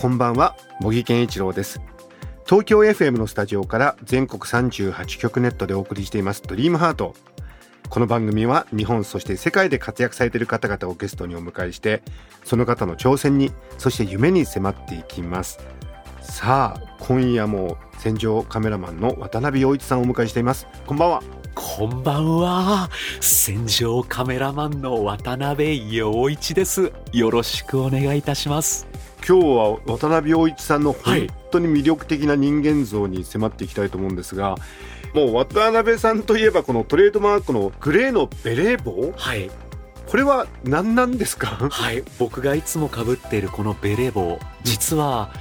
こんばんは茂木健一郎です。東京 FM のスタジオから全国38局ネットでお送りしていますドリームハート。この番組は日本そして世界で活躍されている方々をゲストにお迎えしてその方の挑戦にそして夢に迫っていきます。さあ今夜も戦場カメラマンの渡辺陽一さんをお迎えしています。こんばんは。こんばんは。戦場カメラマンの渡辺陽一です。よろしくお願いいたします。今日は渡辺陽一さんの本当に魅力的な人間像に迫っていきたいと思うんですが、もう渡辺さんといえばこのトレードマークのグレーのベレー帽？はい。これは何なんですか？はい。僕がいつもかぶっているこのベレー帽実は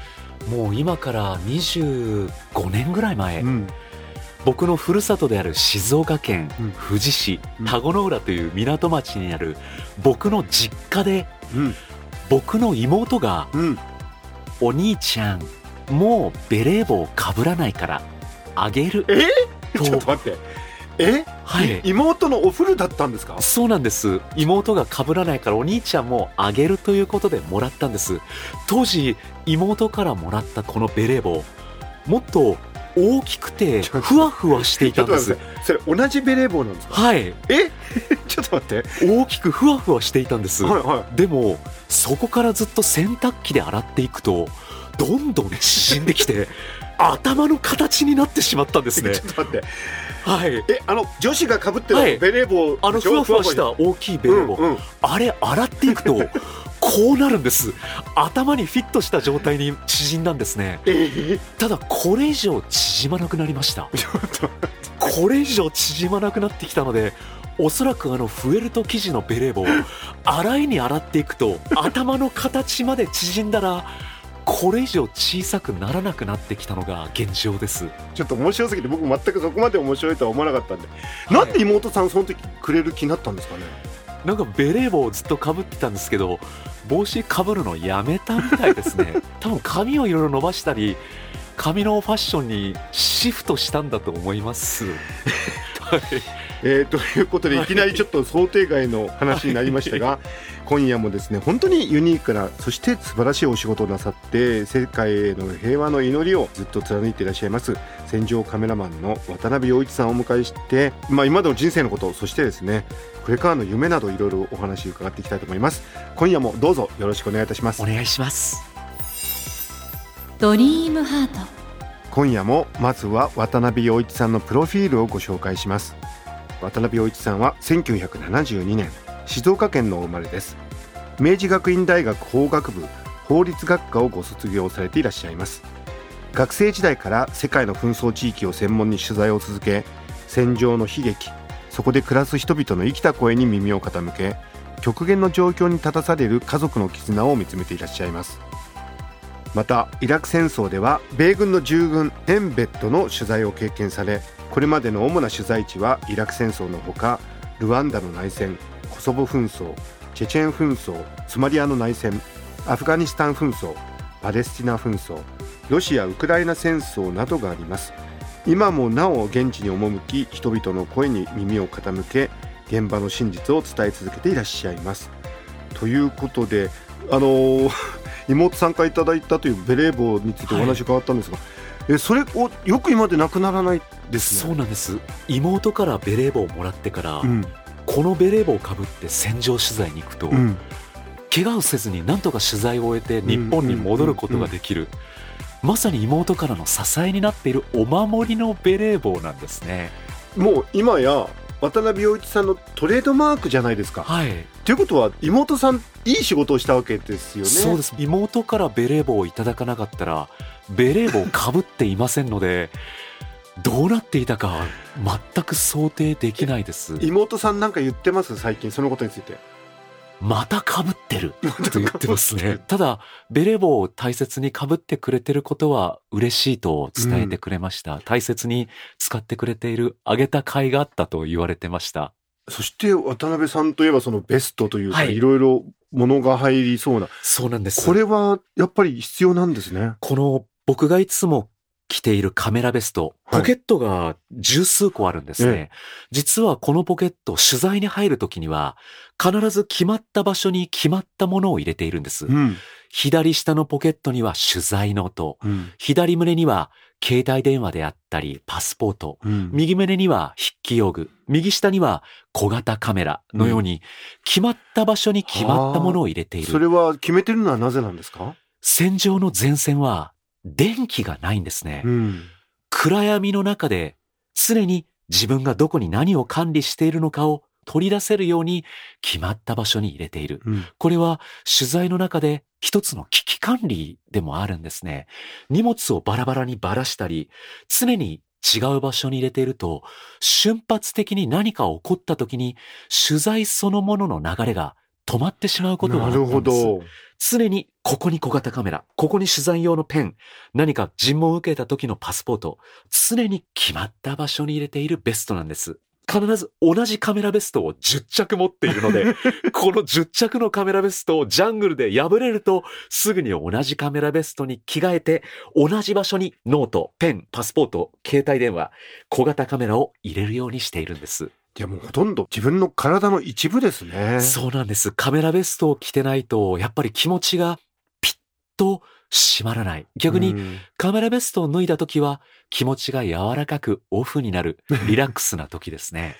もう今から25年ぐらい前、うん。僕のふるさとである静岡県富士市田子の浦という港町にある僕の実家で、僕の妹が、お兄ちゃんもうベレー帽かぶらないからあげる。え？ちょっと待って。え？はい、妹のお風呂だったんですか？そうなんです。妹が被らないからお兄ちゃんもあげるということでもらったんです。当時妹からもらったこのベレー帽もっと大きくて ふわふわしていたんです。それ同じベレー帽なんですか？はい。え？ちょっと待って。大きくふわふわしていたんです、はいはい、でもそこからずっと洗濯機で洗っていくとどんどん縮んできて 頭の形になってしまったんですね。ちょっと待って。はい。えあの女子がかぶってるベレー帽、はい、あのふわふわした大きいベレー帽、うんうん、あれ洗っていくとこうなるんです。頭にフィットした状態に縮んだんですね、えー、ただこれ以上縮まなくなりました。これ以上縮まなくなってきたのでおそらくあのフェルト生地のベレー帽洗いに洗っていくと頭の形まで縮んだらこれ以上小さくならなくなってきたのが現状です。ちょっと面白すぎて僕全くそこまで面白いとは思わなかったんで、はい、なんで妹さんその時くれる気になったんですかね？なんかベレー帽をずっとかぶってたんですけど帽子かぶるのやめたみたいですね 多分髪をいろいろ伸ばしたり髪のファッションにシフトしたんだと思います。は いえー、ということでいきなりちょっと想定外の話になりましたが、今夜もですね本当にユニークなそして素晴らしいお仕事をなさって世界への平和の祈りをずっと貫いていらっしゃいます戦場カメラマンの渡辺陽一さんをお迎えして、まあ、今までの人生のことそしてですねこれからの夢などいろいろお話伺っていきたいと思います今夜もどうぞよろしくお願いいたしますお願いしますドリームハート今夜もまずは渡辺陽一さんのプロフィールをご紹介します渡辺陽一さんは1972年静岡県のお生まれです明治学院大学法学部法律学科をご卒業されていらっしゃいます学生時代から世界の紛争地域を専門に取材を続け戦場の悲劇そこで暮らす人々の生きた声に耳を傾け極限の状況に立たされる家族の絆を見つめていらっしゃいます。またイラク戦争では米軍の従軍エンベッドの取材を経験されこれまでの主な取材地はイラク戦争のほかルワンダの内戦コソボ紛争チェチェン紛争ソマリアの内戦アフガニスタン紛争パレスチナ紛争ロシア・ウクライナ戦争などがあります。今もなお現地に赴き人々の声に耳を傾け現場の真実を伝え続けていらっしゃいます。ということであのー、妹さんからいただいたというベレー帽についてお話伺ったんですが、はい、えそれをよく今までなくならないですね。そうなんです。妹からベレー帽をもらってから、うん、このベレー帽をかぶって戦場取材に行くと、うん、怪我をせずになんとか取材を終えて日本に戻ることができる、まさに妹からの支えになっているお守りのベレー帽なんですねもう今や渡辺陽一さんのトレードマークじゃないですか。はい。ということは妹さんいい仕事をしたわけですよね。そうです。妹からベレー帽をいただかなかったらベレー帽をかぶっていませんので。どうなっていたか全く想定できないです妹さんなんか言ってます？最近そのことについてまた被ってる と言ってますね。ただ、ベレー帽を大切に被ってくれてることは嬉しいと伝えてくれました。大切に使ってくれている、あげた甲斐があったと言われてました。そして渡部さんといえばそのベストというか、はいいろいろ物が入りそうな。そうなんです。これはやっぱり必要なんですね。この僕がいつも着ているカメラベスト、はいポケットが十数個あるんですね。実はこのポケット、取材に入るときには、必ず決まった場所に決まったものを入れているんです。うん。左下のポケットには取材ノート、うん。左胸には携帯電話であったり、パスポート、うん。右胸には筆記用具、右下には小型カメラのように、決まった場所に決まったものを入れている。それは決めてるのはなぜなんですか？戦場の前線は電気がないんですね。うん。暗闇の中で常に自分がどこに何を管理しているのかを取り出せるように決まった場所に入れている。うん。これは取材の中で一つの危機管理でもあるんですね。荷物をバラバラにばらしたり、常に違う場所に入れていると、瞬発的に何か起こった時に取材そのものの流れが止まってしまうことがあんです。るほど。常にここに小型カメラ、ここに取材用のペン、何か尋問を受けた時のパスポート、常に決まった場所に入れているベストなんです。必ず同じカメラベストを10着持っているので、この10着のカメラベストをジャングルで破れると、すぐに同じカメラベストに着替えて、同じ場所にノート、ペン、パスポート、携帯電話、小型カメラを入れるようにしているんです。いやもうほとんど自分の体の一部ですね。そうなんです。カメラベストを着てないと、やっぱり気持ちがピッと締まらない。逆に、うんカメラベストを脱いだ時は気持ちが柔らかくオフになるリラックスな時ですね。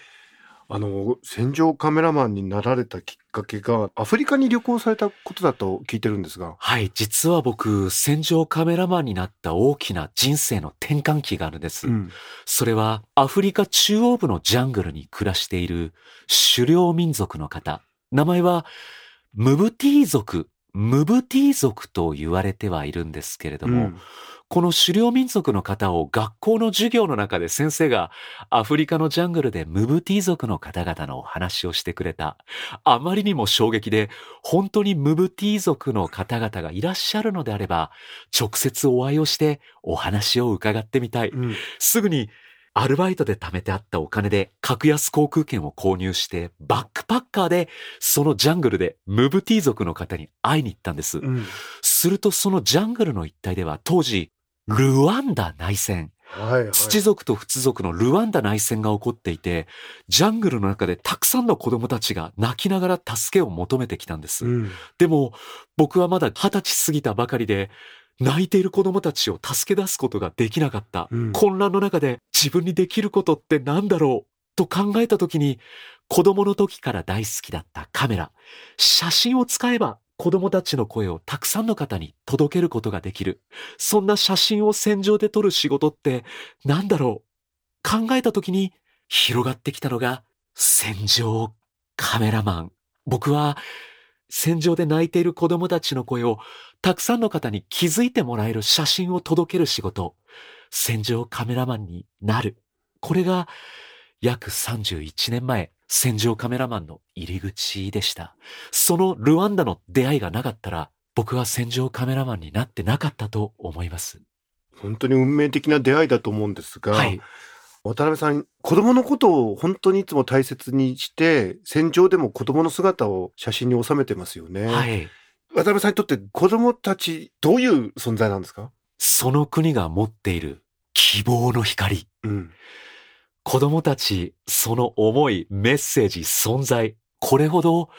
あの、戦場カメラマンになられたきっかけが、アフリカに旅行されたことだと聞いてるんですが。はい、実は僕、戦場カメラマンになった大きな人生の転換期があるんです。うん。それはアフリカ中央部のジャングルに暮らしている狩猟民族の方。名前はムブティー族、ムブティー族と言われてはいるんですけれども、うんこの狩猟民族の方を学校の授業の中で先生がアフリカのジャングルでムブティ族の方々のお話をしてくれた。あまりにも衝撃で、本当にムブティ族の方々がいらっしゃるのであれば、直接お会いをしてお話を伺ってみたい。うんすぐにアルバイトで貯めてあったお金で格安航空券を購入してバックパッカーでそのジャングルでムブティ族の方に会いに行ったんです。うん。するとそのジャングルの一帯では当時、ルワンダ内戦、はいはい。土族と仏族のルワンダ内戦が起こっていて、ジャングルの中でたくさんの子供たちが泣きながら助けを求めてきたんです。うん。でも、僕はまだ二十歳過ぎたばかりで、泣いている子供たちを助け出すことができなかった。うん混乱の中で自分にできることって何だろうと考えた時に、子供の時から大好きだったカメラ、写真を使えば子供たちの声をたくさんの方に届けることができる。そんな写真を戦場で撮る仕事って何だろう考えた時に広がってきたのが戦場カメラマン。僕は戦場で泣いている子供たちの声をたくさんの方に気づいてもらえる写真を届ける仕事。戦場カメラマンになる。これが約31年前、戦場カメラマンの入り口でした。そのルワンダの出会いがなかったら、僕は戦場カメラマンになってなかったと思います。本当に運命的な出会いだと思うんですが、はい。渡辺さん、子供のことを本当にいつも大切にして、戦場でも子供の姿を写真に収めてますよね。はい。渡辺さんにとって子供たち、どういう存在なんですか？その国が持っている希望の光。うん。子供たち、その思い、メッセージ、存在、これほど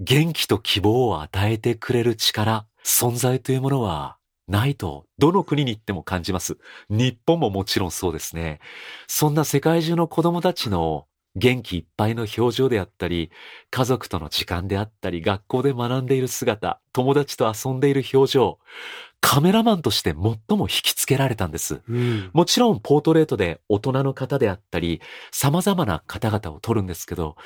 元気と希望を与えてくれる力、存在というものはないと、どの国に行っても感じます。日本ももちろんそうですね。そんな世界中の子供たちの元気いっぱいの表情であったり、家族との時間であったり、学校で学んでいる姿、友達と遊んでいる表情、カメラマンとして最も引きつけられたんです。うん。もちろんポートレートで大人の方であったり、様々な方々を撮るんですけど、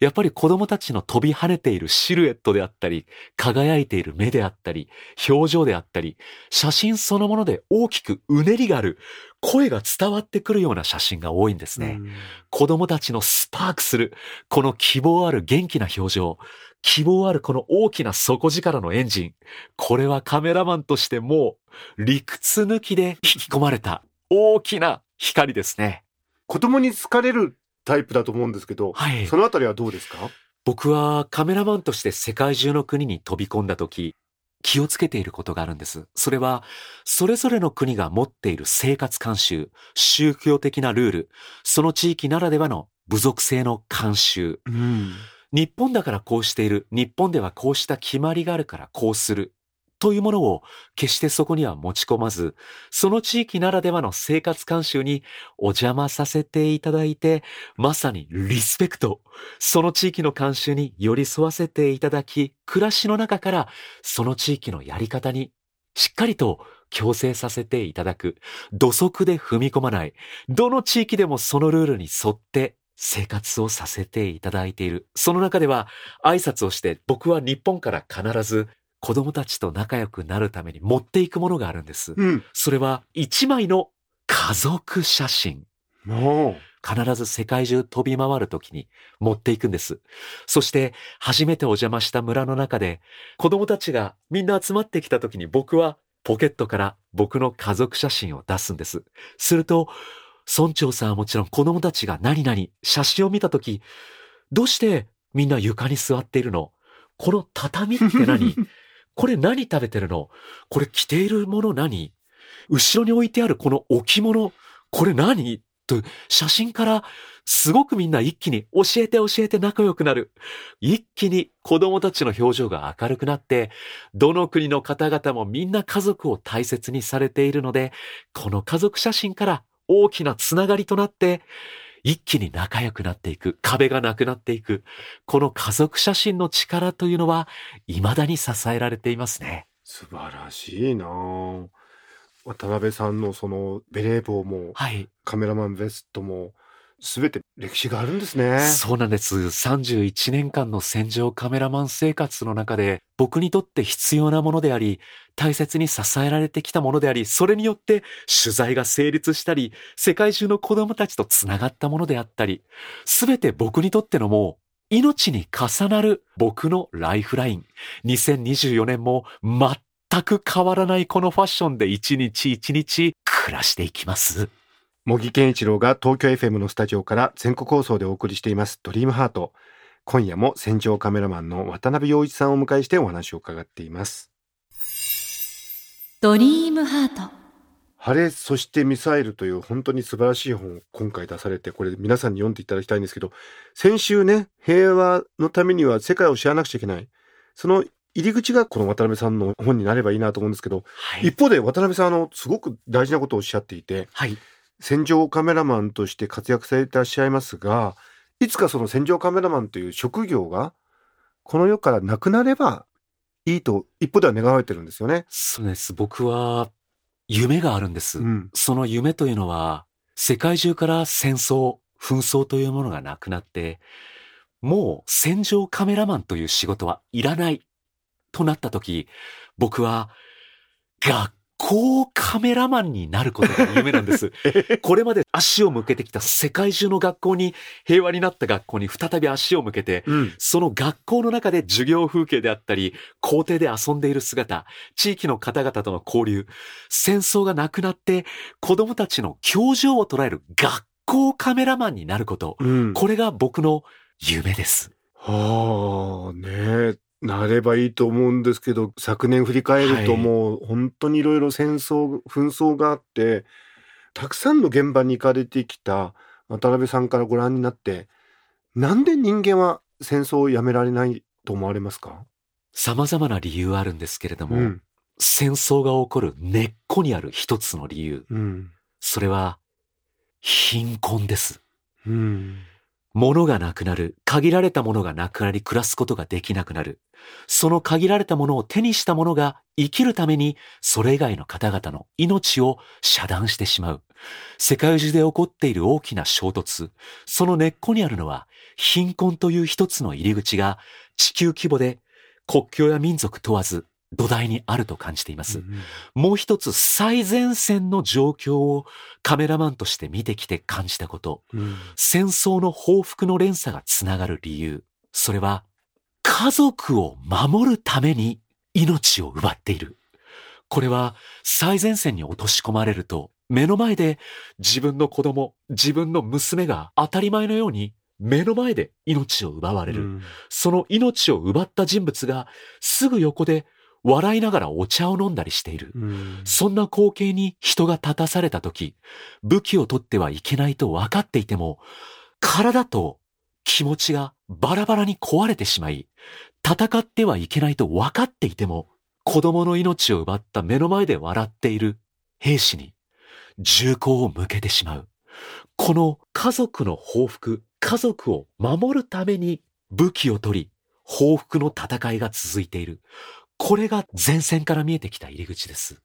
やっぱり子供たちの飛び跳ねているシルエットであったり、輝いている目であったり、表情であったり、写真そのもので大きくうねりがある、声が伝わってくるような写真が多いんですね。うん子供たちのスパークする、この希望ある元気な表情、希望あるこの大きな底力のエンジン。これはカメラマンとしてもう理屈抜きで引き込まれた大きな光ですね。子供に好かれるタイプだと思うんですけど、はいそのあたりはどうですか？僕はカメラマンとして世界中の国に飛び込んだ時、気をつけていることがあるんです。それは、それぞれの国が持っている生活慣習、宗教的なルール、その地域ならではの部族性の慣習、うん。日本だからこうしている、日本ではこうした決まりがあるからこうする、というものを決してそこには持ち込まず、その地域ならではの生活慣習にお邪魔させていただいて、まさにリスペクト、その地域の慣習に寄り添わせていただき、暮らしの中からその地域のやり方にしっかりと強制させていただく、土足で踏み込まない、どの地域でもそのルールに沿って生活をさせていただいている。その中では挨拶をして僕は日本から必ず子供たちと仲良くなるために持っていくものがあるんです。うん。それは一枚の家族写真。も必ず世界中飛び回る時に持っていくんです。そして初めてお邪魔した村の中で子供たちがみんな集まってきた時に僕はポケットから僕の家族写真を出すんです。すると村長さんはもちろん子供たちが何々写真を見た時どうしてみんな床に座っているの？この畳って何？これ何食べてるの？これ着ているもの何？後ろに置いてあるこの置物これ何？と写真からすごくみんな一気に教えて教えて仲良くなる。一気に子供たちの表情が明るくなって、どの国の方々もみんな家族を大切にされているので、この家族写真から大きなつながりとなって、一気に仲良くなっていく。壁がなくなっていく。この家族写真の力というのは、未だに支えられていますね。素晴らしいなあ渡辺さんのそのベレー帽もはい。カメラマンベストも全て歴史があるんですね。そうなんです。31年間の戦場カメラマン生活の中で、僕にとって必要なものであり、大切に支えられてきたものであり、それによって取材が成立したり、世界中の子供たちとつながったものであったり、すべて僕にとってのもう、命に重なる僕のライフライン。2024年も全く変わらないこのファッションで一日一日暮らしていきます。茂木健一郎が東京 FM のスタジオから全国放送でお送りしていますドリームハート。今夜も戦場カメラマンの渡辺陽一さんをお迎えしてお話を伺っています。ドリームハート晴れそしてミサイルという本当に素晴らしい本を今回出されてこれ皆さんに読んでいただきたいんですけど先週ね平和のためには世界を知らなくちゃいけないその入り口がこの渡辺さんの本になればいいなと思うんですけどはい。一方で渡辺さんあのすごく大事なことをおっしゃっていてはい。戦場カメラマンとして活躍されていらっしゃいますがいつかその戦場カメラマンという職業がこの世からなくなればいいと一方では願われてるんですよね。そうです。僕は夢があるんです。うんその夢というのは、世界中から戦争、紛争というものがなくなって、もう戦場カメラマンという仕事はいらないとなった時、僕は学校カメラマンになることが夢なんです。これまで足を向けてきた世界中の学校に、平和になった学校に再び足を向けて、うんその学校の中で授業風景であったり、校庭で遊んでいる姿、地域の方々との交流、戦争がなくなって子供たちの表情を捉える学校カメラマンになること。うんこれが僕の夢です。はあねえなればいいと思うんですけど昨年振り返るとはい。もう本当にいろいろ戦争紛争があってたくさんの現場に行かれてきた渡辺さんからご覧になってなんで人間は戦争をやめられないと思われますか、様々な理由あるんですけれども、うん。戦争が起こる根っこにある一つの理由。うん。それは貧困です。うん物がなくなる。限られたものがなくなり暮らすことができなくなる。その限られたものを手にしたものが生きるためにそれ以外の方々の命を遮断してしまう。世界中で起こっている大きな衝突。その根っこにあるのは貧困という一つの入り口が地球規模で国境や民族問わず土台にあると感じています。もう一つ最前線の状況をカメラマンとして見てきて感じたこと。うん戦争の報復の連鎖がつながる理由。それは家族を守るために命を奪っている。これは最前線に落とし込まれると目の前で自分の子供、自分の娘が当たり前のように目の前で命を奪われる。うんその命を奪った人物がすぐ横で笑いながらお茶を飲んだりしている。うんそんな光景に人が立たされた時、武器を取ってはいけないと分かっていても、体と気持ちがバラバラに壊れてしまい、戦ってはいけないと分かっていても、子供の命を奪った目の前で笑っている兵士に銃口を向けてしまう。この家族の報復、家族を守るために武器を取り、報復の戦いが続いている。これが前線から見えてきた入り口です。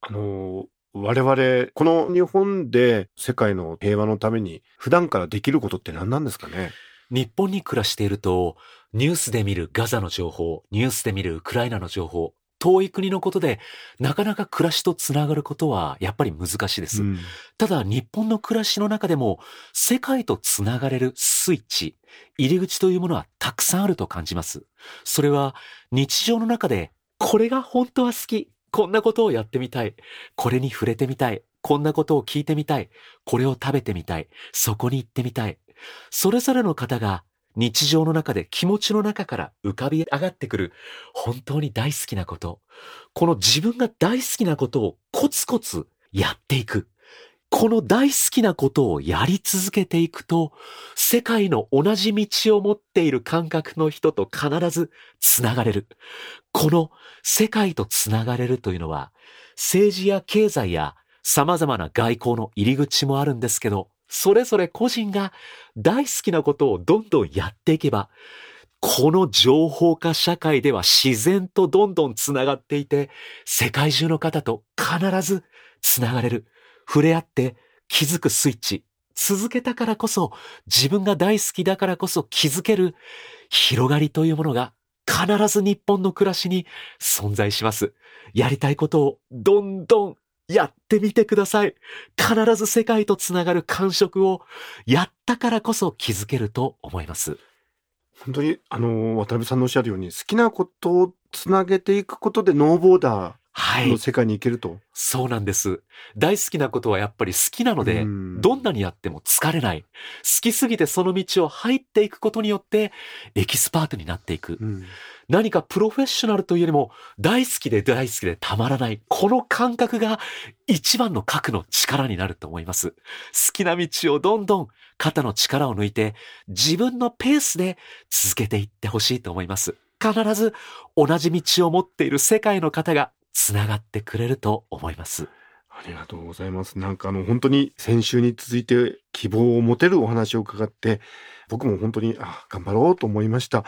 あの我々この日本で世界の平和のために普段からできることって何なんですかね？日本に暮らしていると、ニュースで見るガザの情報、ニュースで見るウクライナの情報、遠い国のことで、なかなか暮らしとつながることはやっぱり難しいです。うんただ日本の暮らしの中でも、世界とつながれるスイッチ、入り口というものはたくさんあると感じます。それは日常の中で、これが本当は好き、こんなことをやってみたい、これに触れてみたい、こんなことを聞いてみたい、これを食べてみたい、そこに行ってみたい。それぞれの方が日常の中で気持ちの中から浮かび上がってくる本当に大好きなこと。この自分が大好きなことをコツコツやっていく。この大好きなことをやり続けていくと、世界の同じ道を持っている感覚の人と必ずつながれる。この世界とつながれるというのは、政治や経済や様々な外交の入り口もあるんですけど、それぞれ個人が大好きなことをどんどんやっていけば、この情報化社会では自然とどんどんつながっていて、世界中の方と必ずつながれる。触れ合って気づくスイッチ。続けたからこそ、自分が大好きだからこそ気づける広がりというものが必ず日本の暮らしに存在します。やりたいことをどんどんやってみてください。必ず世界とつながる感触をやったからこそ気づけると思います。本当にあの渡辺さんのおっしゃるように好きなことつなげていくことでノーボーダはい。ーの世界に行けると、そうなんです。大好きなことはやっぱり好きなので、うんどんなにやっても疲れない。好きすぎてその道を入っていくことによって、エキスパートになっていく。うん何かプロフェッショナルというよりも、大好きで大好きでたまらない。この感覚が一番の核の力になると思います。好きな道をどんどん肩の力を抜いて、自分のペースで続けていってほしいと思います。必ず同じ道を持っている世界の方が繋がってくれると思います。ありがとうございます。なんかあの本当に先週に続いて希望を持てるお話を伺って、僕も本当にあ頑張ろうと思いました。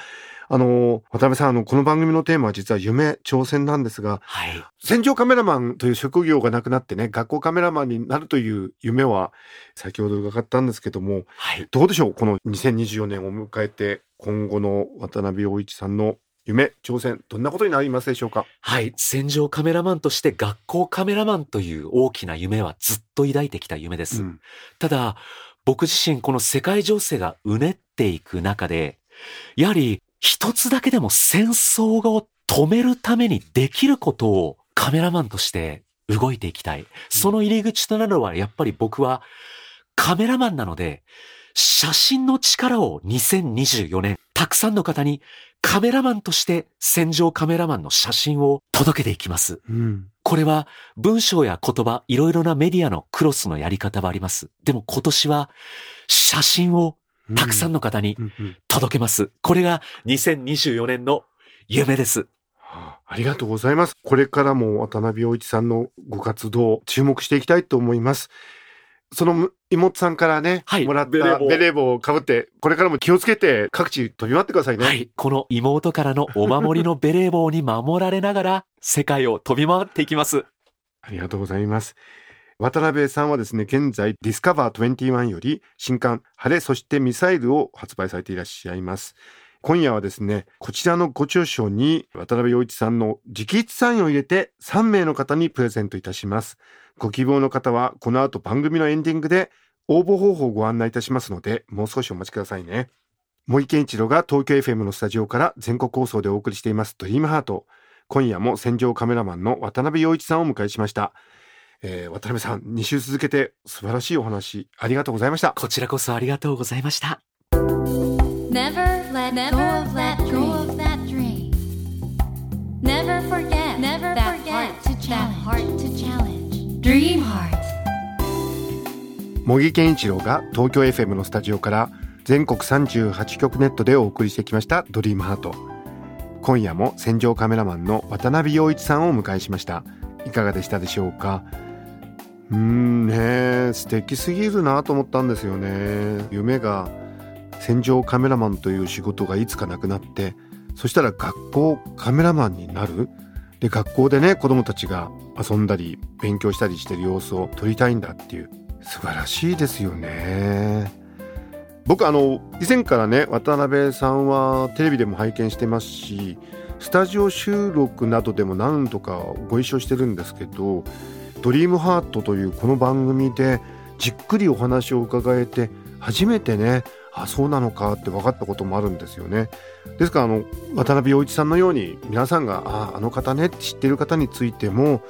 あの渡辺さんあのこの番組のテーマは実は夢挑戦なんですが、はい。戦場カメラマンという職業がなくなってね、学校カメラマンになるという夢は先ほど伺ったんですけども、はい。どうでしょうこの2024年を迎えて今後の渡辺陽一さんの夢挑戦どんなことになりますでしょうか？はい。戦場カメラマンとして学校カメラマンという大きな夢はずっと抱いてきた夢です。うんただ、僕自身この世界情勢がうねっていく中で、やはり一つだけでも戦争を止めるためにできることをカメラマンとして動いていきたい。その入り口となるのはやっぱり僕はカメラマンなので、写真の力を2024年、たくさんの方にカメラマンとして戦場カメラマンの写真を届けていきます。うんこれは文章や言葉、いろいろなメディアのクロスのやり方はあります。でも今年は写真をたくさんの方に届けます。これが2024年の夢です。あありがとうございます。これからも渡辺陽一さんのご活動注目していきたいと思います。その妹さんからね、はいもらったベレー帽ベレー帽をかぶって、これからも気をつけて各地飛び回ってくださいね。はい。この妹からのお守りのベレー帽に守られながら世界を飛び回っていきます。ありがとうございます。渡辺さんはですね、現在ディスカバー21より新刊晴れそしてミサイルを発売されていらっしゃいます。今夜はですね、こちらのご著書に渡辺陽一さんの直筆サインを入れて3名の方にプレゼントいたします。ご希望の方はこの後番組のエンディングで応募方法をご案内いたしますので、もう少しお待ちくださいね。森健一郎が東京 FM のスタジオから全国放送でお送りしていますドリームハート今夜も戦場カメラマンの渡辺陽一さんをお迎えしました、えー渡辺さん2週続けて素晴らしいお話ありがとうございましたこちらこそありがとうございました Never let go of that dream. Never forget Never that heart to challenge. heart to challenge. Dream heart. 茂木健一郎が東京 FM のスタジオから全国38局ネットでお送りしてきましたドリームハート今夜も戦場カメラマンの渡辺陽一さんをお迎えしましたいかがでしたでしょうか？うーんね素敵すぎるなと思ったんですよね夢が戦場カメラマンという仕事がいつかなくなってそしたら学校カメラマンになる？で学校でね子供たちが遊んだり勉強したりしてる様子を撮りたいんだっていう。素晴らしいですよね。僕あの以前からね渡辺さんはテレビでも拝見してますしスタジオ収録などでも何度かご一緒してるんですけど「ドリームハートというこの番組でじっくりお話を伺えて初めてねあそうなのかって分かったこともあるんですよね。ですからあの渡辺陽一さんのように皆さんがああの方ねって知ってる方についても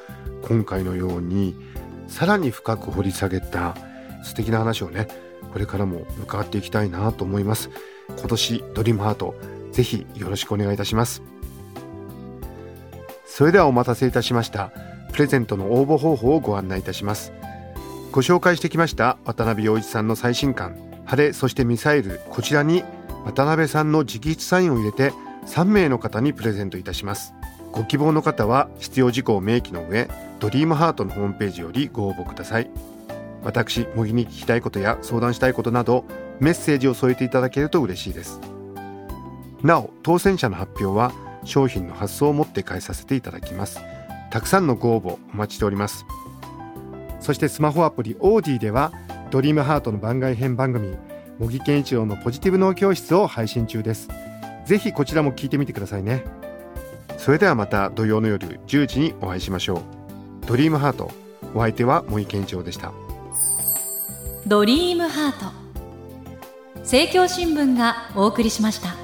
今回のようにさらに深く掘り下げた素敵な話をねこれからも伺っていきたいなと思います。今年ドリームハートぜひよろしくお願いいたします。それではお待たせいたしました。プレゼントの応募方法をご案内いたします。ご紹介してきました渡辺陽一さんの最新刊。晴れそしてミサイルこちらに渡辺さんの直筆サインを入れて3名の方にプレゼントいたします。ご希望の方は必要事項を明記の上ドリームハートのホームページよりご応募ください。私模擬に聞きたいことや相談したいことなどメッセージを添えていただけると嬉しいです。なお当選者の発表は商品の発送をもって返させていただきます。たくさんのご応募お待ちしております。そしてスマホアプリオーディではドリームハートの番外編番組模擬健一郎のポジティブ脳教室を配信中です。ぜひこちらも聞いてみてくださいね。それではまた土曜の夜10時にお会いしましょう。ドリームハートお相手は模擬健一郎でした。ドリームハート。政教新聞がお送りしました。